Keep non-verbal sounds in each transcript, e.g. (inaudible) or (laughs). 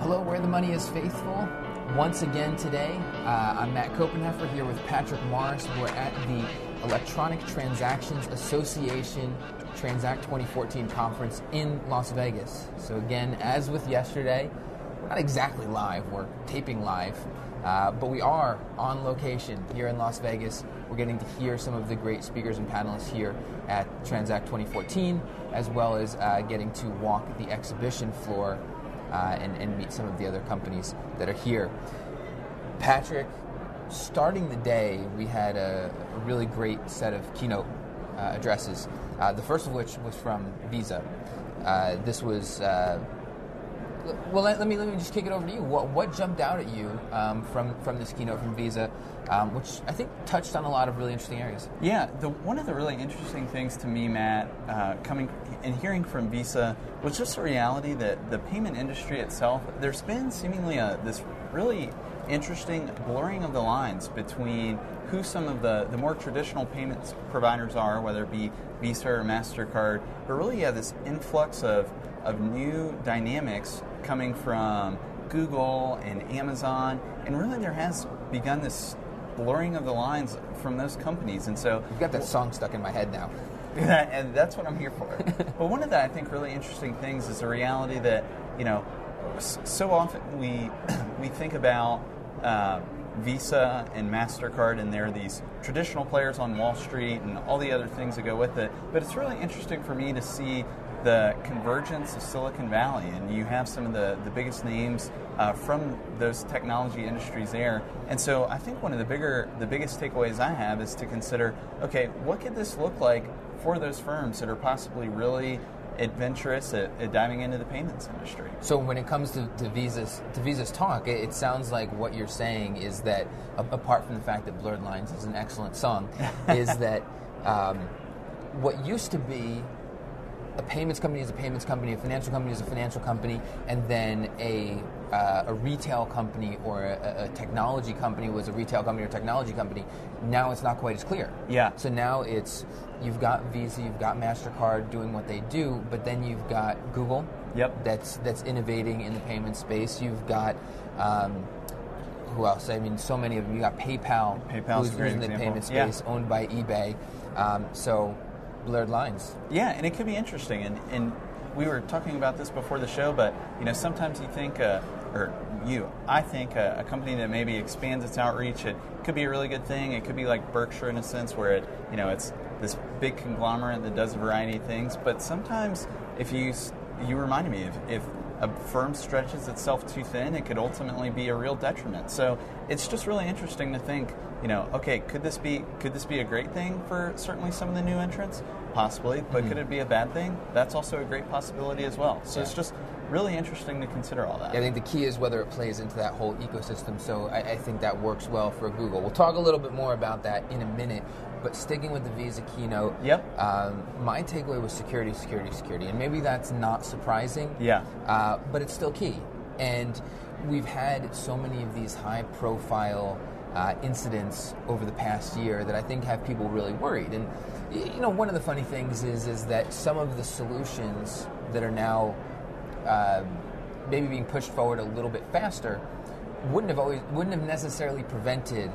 Hello, Where the Money is Faithful. Once again today, uh, I'm Matt Koppenheffer here with Patrick Morris. We're at the Electronic Transactions Association Transact 2014 conference in Las Vegas. So, again, as with yesterday, we're not exactly live, we're taping live, uh, but we are on location here in Las Vegas. We're getting to hear some of the great speakers and panelists here at Transact 2014, as well as uh, getting to walk the exhibition floor uh, and, and meet some of the other companies that are here. Patrick, starting the day, we had a, a really great set of keynote uh, addresses. Uh, the first of which was from Visa. Uh, this was. Well, let, let, me let me just kick it over to you. What, what jumped out at you um, from from this keynote from Visa, um, which I think touched on a lot of really interesting areas? Yeah, the, one of the really interesting things to me, Matt, uh, coming and hearing from Visa was just the reality that the payment industry itself. There's been seemingly a, this really interesting blurring of the lines between who some of the, the more traditional payments providers are, whether it be Visa or MasterCard, but really, you yeah, this influx of, of new dynamics coming from Google and Amazon, and really there has begun this blurring of the lines from those companies. And so you've got that song stuck in my head now. (laughs) and that's what I'm here for. but one of the I think really interesting things is the reality that you know so often we (clears throat) we think about uh, Visa and Mastercard, and they're these traditional players on Wall Street and all the other things that go with it. But it's really interesting for me to see the convergence of Silicon Valley, and you have some of the, the biggest names uh, from those technology industries there. And so I think one of the bigger, the biggest takeaways I have is to consider, okay, what could this look like for those firms that are possibly really adventurous at, at, diving into the payments industry. So when it comes to, to Visa's to Visa's talk, it, it, sounds like what you're saying is that apart from the fact that Blurred Lines is an excellent song, (laughs) is that um, what used to be a payments company is a payments company, a financial company is a financial company, and then a uh, a retail company or a, a, technology company was a retail company or technology company. Now it's not quite as clear. Yeah. So now it's you've got Visa, you've got Mastercard doing what they do, but then you've got Google. Yep. That's that's innovating in the payment space. You've got. Um, who else? I mean, so many of them. You got PayPal, PayPal's who's, in the payment space, yeah. owned by eBay. Um, so blurred lines. Yeah, and it could be interesting. And, and we were talking about this before the show, but you know, sometimes you think, uh, or you, I think a, a, company that maybe expands its outreach, it could be a really good thing. It could be like Berkshire in a sense, where it, you know, it's this big conglomerate that does a variety of things. But sometimes, if you you reminded me, if, if a firm stretches itself too thin, it could ultimately be a real detriment. So it's just really interesting to think, you know, okay, could this be could this be a great thing for certainly some of the new entrants? Possibly, but mm-hmm. could it be a bad thing? That's also a great possibility as well. So yeah. it's just really interesting to consider all that. Yeah, I think the key is whether it plays into that whole ecosystem. So I, I think that works well for Google. We'll talk a little bit more about that in a minute. But sticking with the Visa keynote, yep. Um, my takeaway was security, security, security, and maybe that's not surprising. Yeah. Uh, but it's still key, and we've had so many of these high-profile uh, incidents over the past year that I think have people really worried. And you know, one of the funny things is is that some of the solutions that are now uh, maybe being pushed forward a little bit faster wouldn't have always wouldn't have necessarily prevented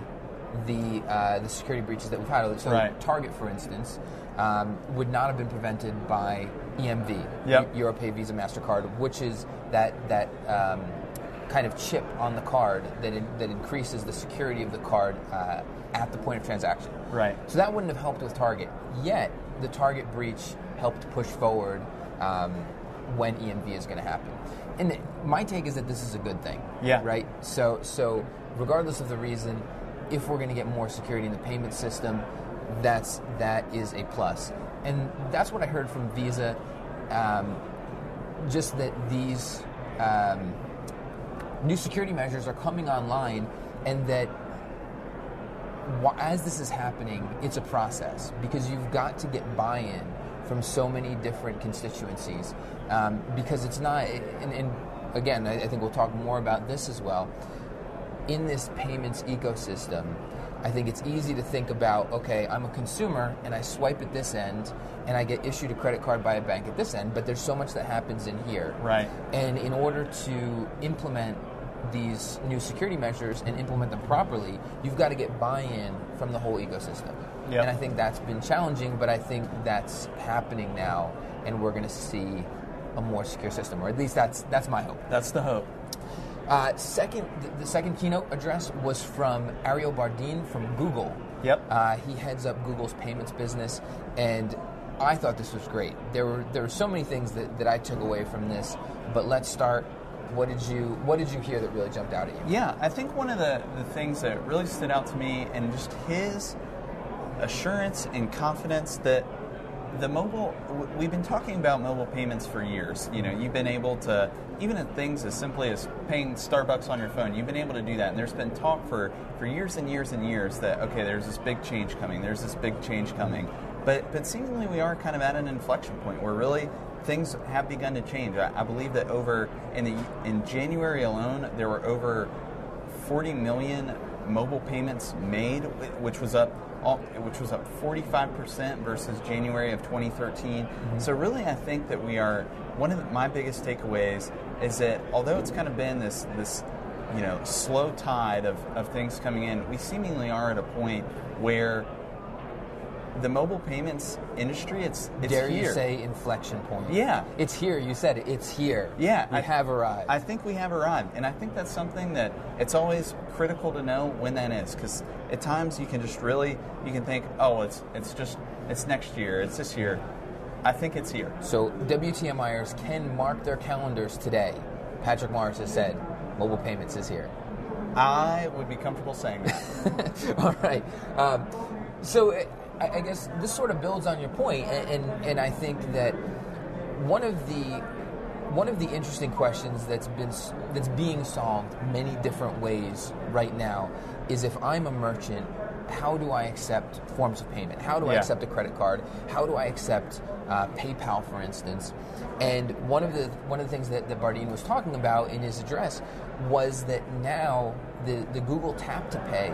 the uh, the security breaches that we've had. So right. Target, for instance, um, would not have been prevented by EMV, yep. Europay, Visa, Mastercard, which is that that um, kind of chip on the card that in, that increases the security of the card uh, at the point of transaction. Right. So that wouldn't have helped with Target. Yet the Target breach helped push forward um, when EMV is going to happen. And my take is that this is a good thing. Yeah. Right. So so regardless of the reason, if we're going to get more security in the payment system, that's that is a plus. And that's what I heard from Visa. Um, just that these um, new security measures are coming online, and that as this is happening, it's a process because you've got to get buy-in from so many different constituencies. Um, because it's not, and, and again, I, I think we'll talk more about this as well in this payments ecosystem, I think it's easy to think about, okay, I'm a consumer and I swipe at this end and I get issued a credit card by a bank at this end, but there's so much that happens in here. Right. And in order to implement these new security measures and implement them properly, you've got to get buy-in from the whole ecosystem. Yep. And I think that's been challenging, but I think that's happening now, and we're going to see a more secure system, or at least that's that's my hope. That's the hope. Uh, second, the, the second keynote address was from Ariel Bardin from Google. Yep. Uh, he heads up Google's payments business, and I thought this was great. There were there were so many things that, that I took away from this, but let's start. What did you What did you hear that really jumped out at you? Yeah, I think one of the, the things that really stood out to me and just his assurance and confidence that the mobile we've been talking about mobile payments for years. You know you've been able to even at things as simply as paying starbucks on your phone you've been able to do that. And there's been talk for for years and years and years that okay there's this big change coming there's this big change coming. But but seemingly we are kind of at an inflection point where really things have begun to change. I, I believe that over in the in january alone there were over 40 million mobile payments made, which was up all- which was up 45% versus January of 2013. Mm-hmm. So really, I think that we are one of the, my biggest takeaways is that although it's kind of been this this you know slow tide of, of things coming in, we seemingly are at a point where the mobile payments industry it's it's Dare here. you say inflection point? Yeah. It's here. You said it. It's here. Yeah, We I- have arrived. I think we have arrived, and I think that's something that it's always critical to know when that is, because at times you can just really you can think, oh, it's it's just it's next year, it's this year. I think it's here. So WTMIers can mark their calendars today. Patrick Morris has said mobile payments is here. I would be comfortable saying that. (laughs) All right. Um, so I, I guess this sort of builds on your point, and, and and I think that one of the one of the interesting questions that's been that's being solved many different ways right now is if I'm a merchant, how do I accept forms of payment? How do I accept a credit card? How do I accept uh, PayPal, for instance? And one of the one of the things that, that Bardin was talking about in his address was that now the, the Google Tap to Pay,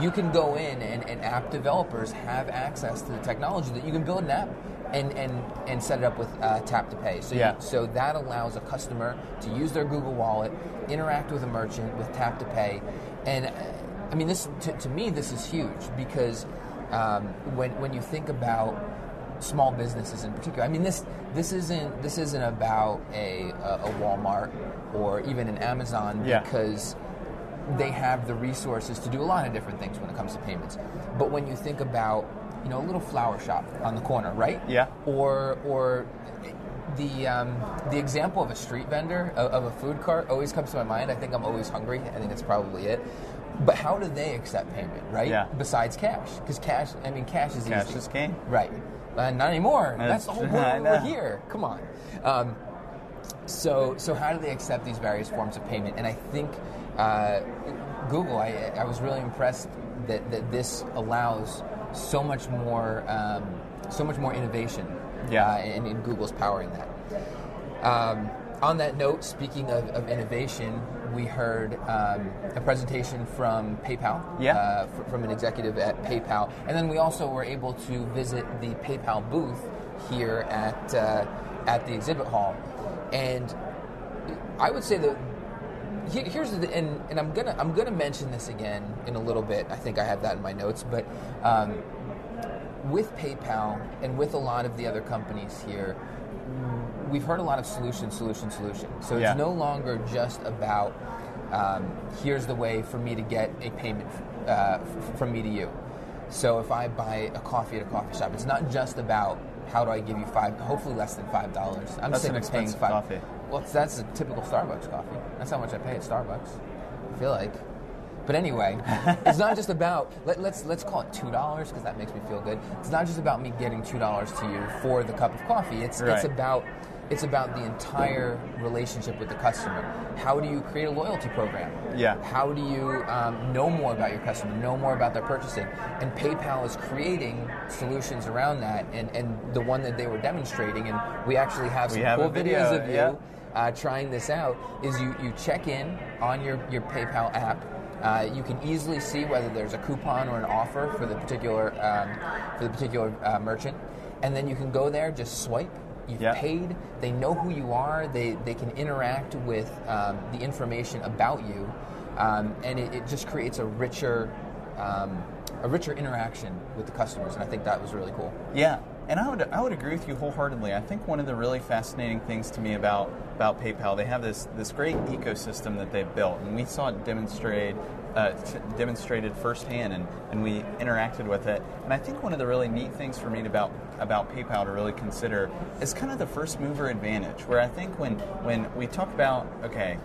you can go in and, and app developers have access to the technology that you can build an app and, and, and set it up with uh, Tap to Pay. So you- Yeah. so that allows a customer to use their Google Wallet, interact with a merchant with Tap to Pay, and uh, I mean this to, to me this is huge because um, when when you think about small businesses in particular, I mean this this isn't this isn't about a a, a Walmart or even an Amazon Yeah. because they have the resources to do a lot of different things when it comes to payments. But when you think about you know a little flower shop on the corner, right? Yeah. Or or the um, the example of a street vendor of, of a food cart always comes to my mind. I think I'm always hungry. I think that's probably it. But how do they accept payment, right? Yeah. Besides cash, because cash. I mean, cash is Cash easy. is king. Right. Uh, not anymore. That's the whole (laughs) point we're here. Come on. Um, so, so how do they accept these various forms of payment? And I think uh, Google, I, I was really impressed that, that this allows so much more, um, so much more innovation. Yeah. Uh, and, and Google's powering that. Um, on that note, speaking of, of innovation, we heard um, a presentation from PayPal, Yeah. uh, fr- from an executive at PayPal, and then we also were able to visit the PayPal booth here at uh, at the exhibit hall, and I would say that here's the and, and I'm gonna I'm gonna mention this again in a little bit. I think I have that in my notes, but um, with PayPal and with a lot of the other companies here, we've heard a lot of solution, solution, solution. So it's Yeah. no longer just about um, here's the way for me to get a payment uh, from me to you. So if I buy a coffee at a coffee shop, it's not just about how do I give you five, hopefully less than five dollars. I'm That's sick an of paying five. coffee. Well, that's a typical Starbucks coffee. That's how much I pay at Starbucks. I feel like. But anyway, (laughs) it's not just about let, let's let's call it two dollars because that makes me feel good. It's not just about me getting two dollars to you for the cup of coffee. It's Right. it's about it's about the entire relationship with the customer. How do you create a loyalty program? Yeah. How do you um, know more about your customer, know more about their purchasing? And PayPal is creating solutions around that. And, and the one that they were demonstrating, and we actually have We some have cool video, videos of you yeah. Uh, trying this out, is you, you check in on your, your PayPal app. Uh, you can easily see whether there's a coupon or an offer for the particular um, for the particular uh, merchant, and then you can go there, just swipe. You've Yep. paid. They know who you are. They they can interact with um, the information about you, um, and it, it just creates a richer um, a richer interaction with the customers. And I think that was really cool. Yeah, and I would I would agree with you wholeheartedly. I think one of the really fascinating things to me about about PayPal, they have this this great ecosystem that they've built, and we saw it demonstrated uh, t- demonstrated firsthand, and, and we interacted with it. And I think one of the really neat things for me about about PayPal to really consider is kind of the first mover advantage, where I think when when we talk about okay,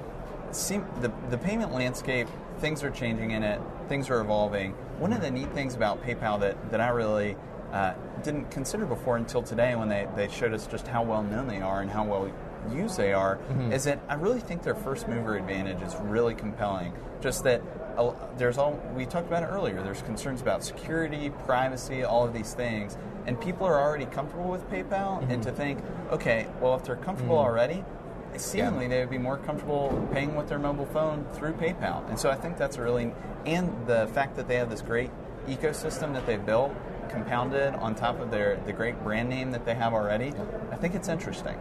seem, the, the payment landscape, things are changing in it, things are evolving. One of the neat things about PayPal that, that I really uh, didn't consider before until today when they, they showed us just how well known they are and how well used they are is that I really think their first mover advantage is really compelling. Just that uh, there's all, we talked about it earlier, there's concerns about security, privacy, all of these things. And people are already comfortable with PayPal, and to think, okay, well, if they're comfortable already, seemingly they would be more comfortable paying with their mobile phone through PayPal. And so I think that's a really, and the fact that they have this great ecosystem that they've built, compounded on top of their the great brand name that they have already, I think it's interesting.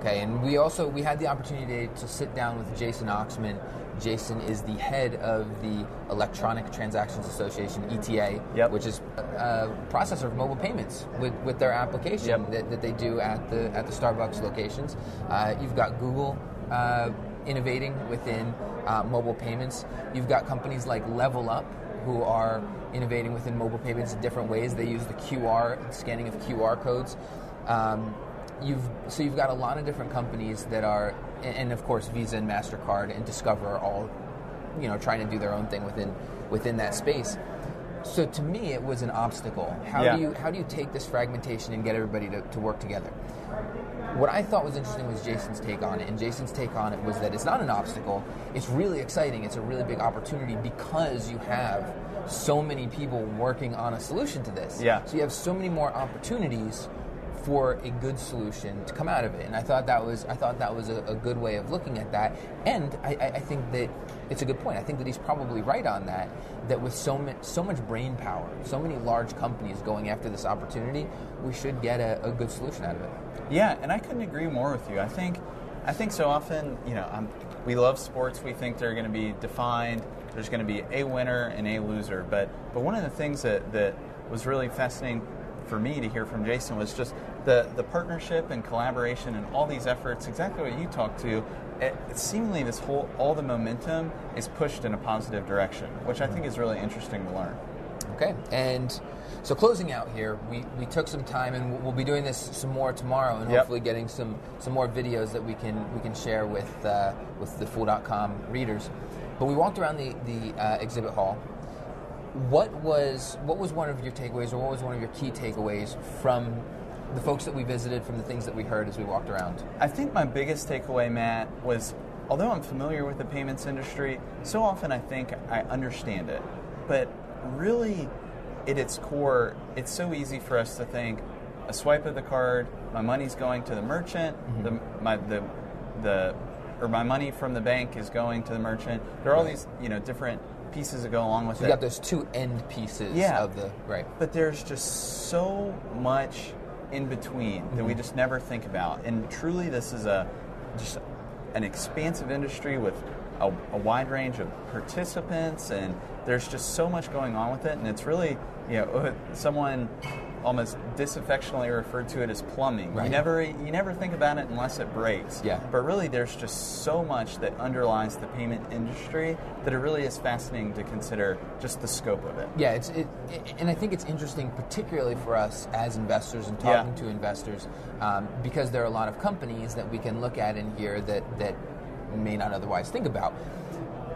Okay, and we also we had the opportunity to sit down with Jason Oxman. Jason is the head of the Electronic Transactions Association (ETA), Yep. which is a processor of mobile payments with, with their application Yep. that, that they do at the at the Starbucks locations. Uh, you've got Google uh, innovating within uh, mobile payments. You've got companies like Level Up who are innovating within mobile payments in different ways. They use the QR scanning of QR codes. Um, you've so you've got a lot of different companies that are, and, and of course Visa and Mastercard and Discover are all, you know, trying to do their own thing within within that space. So to me, it was an obstacle. How Yeah. do you how do you take this fragmentation and get everybody to, to work together? What I thought was interesting was Jason's take on it, and Jason's take on it was that it's not an obstacle. It's really exciting. It's a really big opportunity because you have so many people working on a solution to this. Yeah. So you have so many more opportunities for a good solution to come out of it, and I thought that was I thought that was a, a good way of looking at that. And I, I think that it's a good point. I think that he's probably right on that. That with so much so much brain power, so many large companies going after this opportunity, we should get a, a good solution out of it. Yeah, and I couldn't agree more with you. I think, I think so often, you know, um, we love sports. We think they're going to be defined. There's going to be a winner and a loser. But but one of the things that that was really fascinating for me to hear from Jason was just the the partnership and collaboration and all these efforts. Exactly what you talked to. It, seemingly, this whole all the momentum is pushed in a positive direction, which I think is really interesting to learn. Okay, and so closing out here, we, we took some time, and we'll- be doing this some more tomorrow, and Yep. hopefully getting some, some more videos that we can we can share with uh, with the Fool.com readers. But we walked around the the uh, exhibit hall. What was what was one of your takeaways, or what was one of your key takeaways from the folks that we visited, from the things that we heard as we walked around? I think my biggest takeaway, Matt, was although I'm familiar with the payments industry, so often I think I understand it. But really, at its core, it's so easy for us to think a swipe of the card, my money's going to the merchant, mm-hmm. the, my, the, the, or my money from the bank is going to the merchant. There are all these, you know, different pieces that go along with So it. you got those two end pieces Yeah. of the right. But there's just so much in between that Mm-hmm. we just never think about. And truly, this is a just an expansive industry with a, a wide range of participants, and there's just so much going on with it. And it's really, you know, (laughs) someone almost disaffectionately referred to it as plumbing. You never you never think about it unless it breaks. Yeah. But really, there's just so much that underlies the payment industry that it really is fascinating to consider just the scope of it. Yeah, it's it, it- and I think it's interesting, particularly for us as investors and Yeah. talking to investors, um, because there are a lot of companies that we can look at in here that that may not otherwise think about.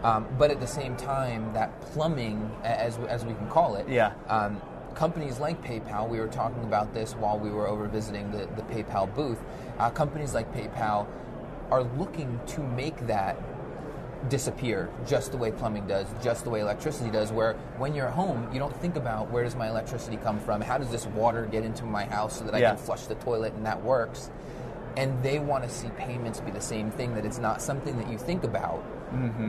Um, but at the same time, that plumbing, as as we can call it, Yeah. um, companies like PayPal, we were talking about this while we were over visiting the, the PayPal booth. Uh, companies like PayPal are looking to make that disappear just the way plumbing does, just the way electricity does, where when you're at home, you don't think about where does my electricity come from? How does this water get into my house so that I Yeah. can flush the toilet and that works? and they want to see payments be the same thing. That it's not something that you think about;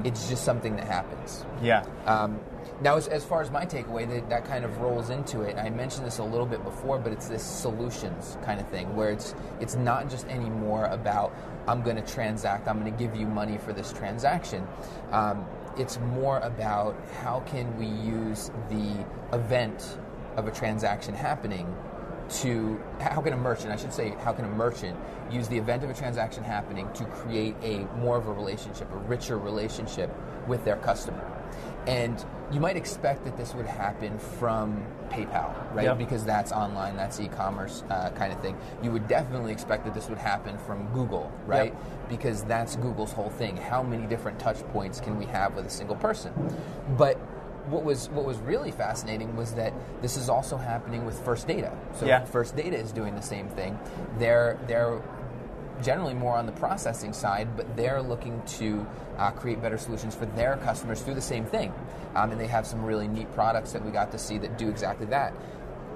it's just something that happens. Yeah. Um, now, as, as far as my takeaway, that, that kind of rolls into it. I mentioned this a little bit before, but it's this solutions kind of thing where it's it's not just anymore about I'm going to transact, I'm going to give you money for this transaction. Um, it's more about how can we use the event of a transaction happening to how can a merchant i should say how can a merchant use the event of a transaction happening to create a more of a relationship a richer relationship with their customer and you might expect that this would happen from PayPal, right? Yep. Because that's online, that's e-commerce uh, kind of thing. You would definitely expect that this would happen from Google, right? Yep. Because that's Google's whole thing. How many different touch points can we have with a single person? But what was what was really fascinating was that this is also happening with First Data. So Yeah. First Data is doing the same thing. They're they're generally more on the processing side, but they're looking to uh, create better solutions for their customers through the same thing. Um, and they have some really neat products that we got to see that do exactly that.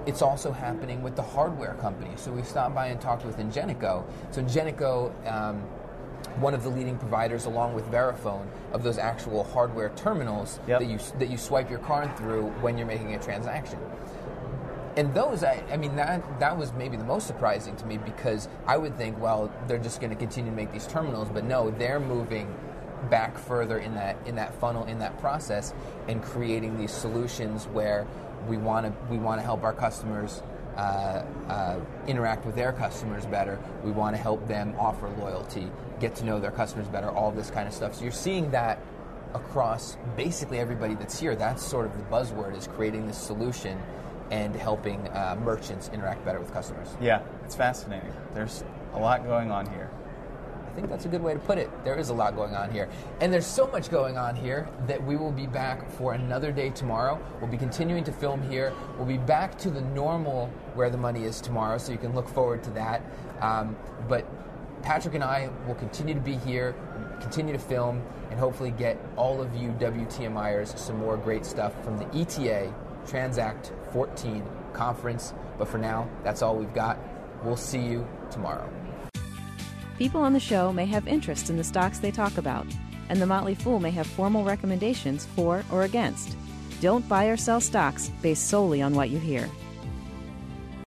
It's also happening with the hardware company. So we stopped by and talked with Ingenico. So Ingenico, um, one of the leading providers, along with Verifone, of those actual hardware terminals Yep. that you that you swipe your card through when you're making a transaction. And those, I, I mean, that that was maybe the most surprising to me because I would think, well, they're just going to continue to make these terminals, but no, they're moving back further in that in that funnel in that process and creating these solutions where we want to we want to help our customers uh, uh, interact with their customers better. We want to help them offer loyalty, get to know their customers better, all this kind of stuff. So you're seeing that across basically everybody that's here. That's sort of the buzzword is creating this solution and helping uh, merchants interact better with customers. Yeah, it's fascinating. There's a lot going on here. I think that's a good way to put it. There is a lot going on here. And there's so much going on here that we will be back for another day tomorrow. We'll be continuing to film here. We'll be back to the normal where the money is tomorrow, so you can look forward to that. Um, but Patrick and I will continue to be here, continue to film, and hopefully get all of you WTMIers some more great stuff from the ETA Transact 14 conference. But for now, that's all we've got. We'll see you tomorrow. People on the show may have interest in the stocks they talk about, and the Motley Fool may have formal recommendations for or against. Don't buy or sell stocks based solely on what you hear.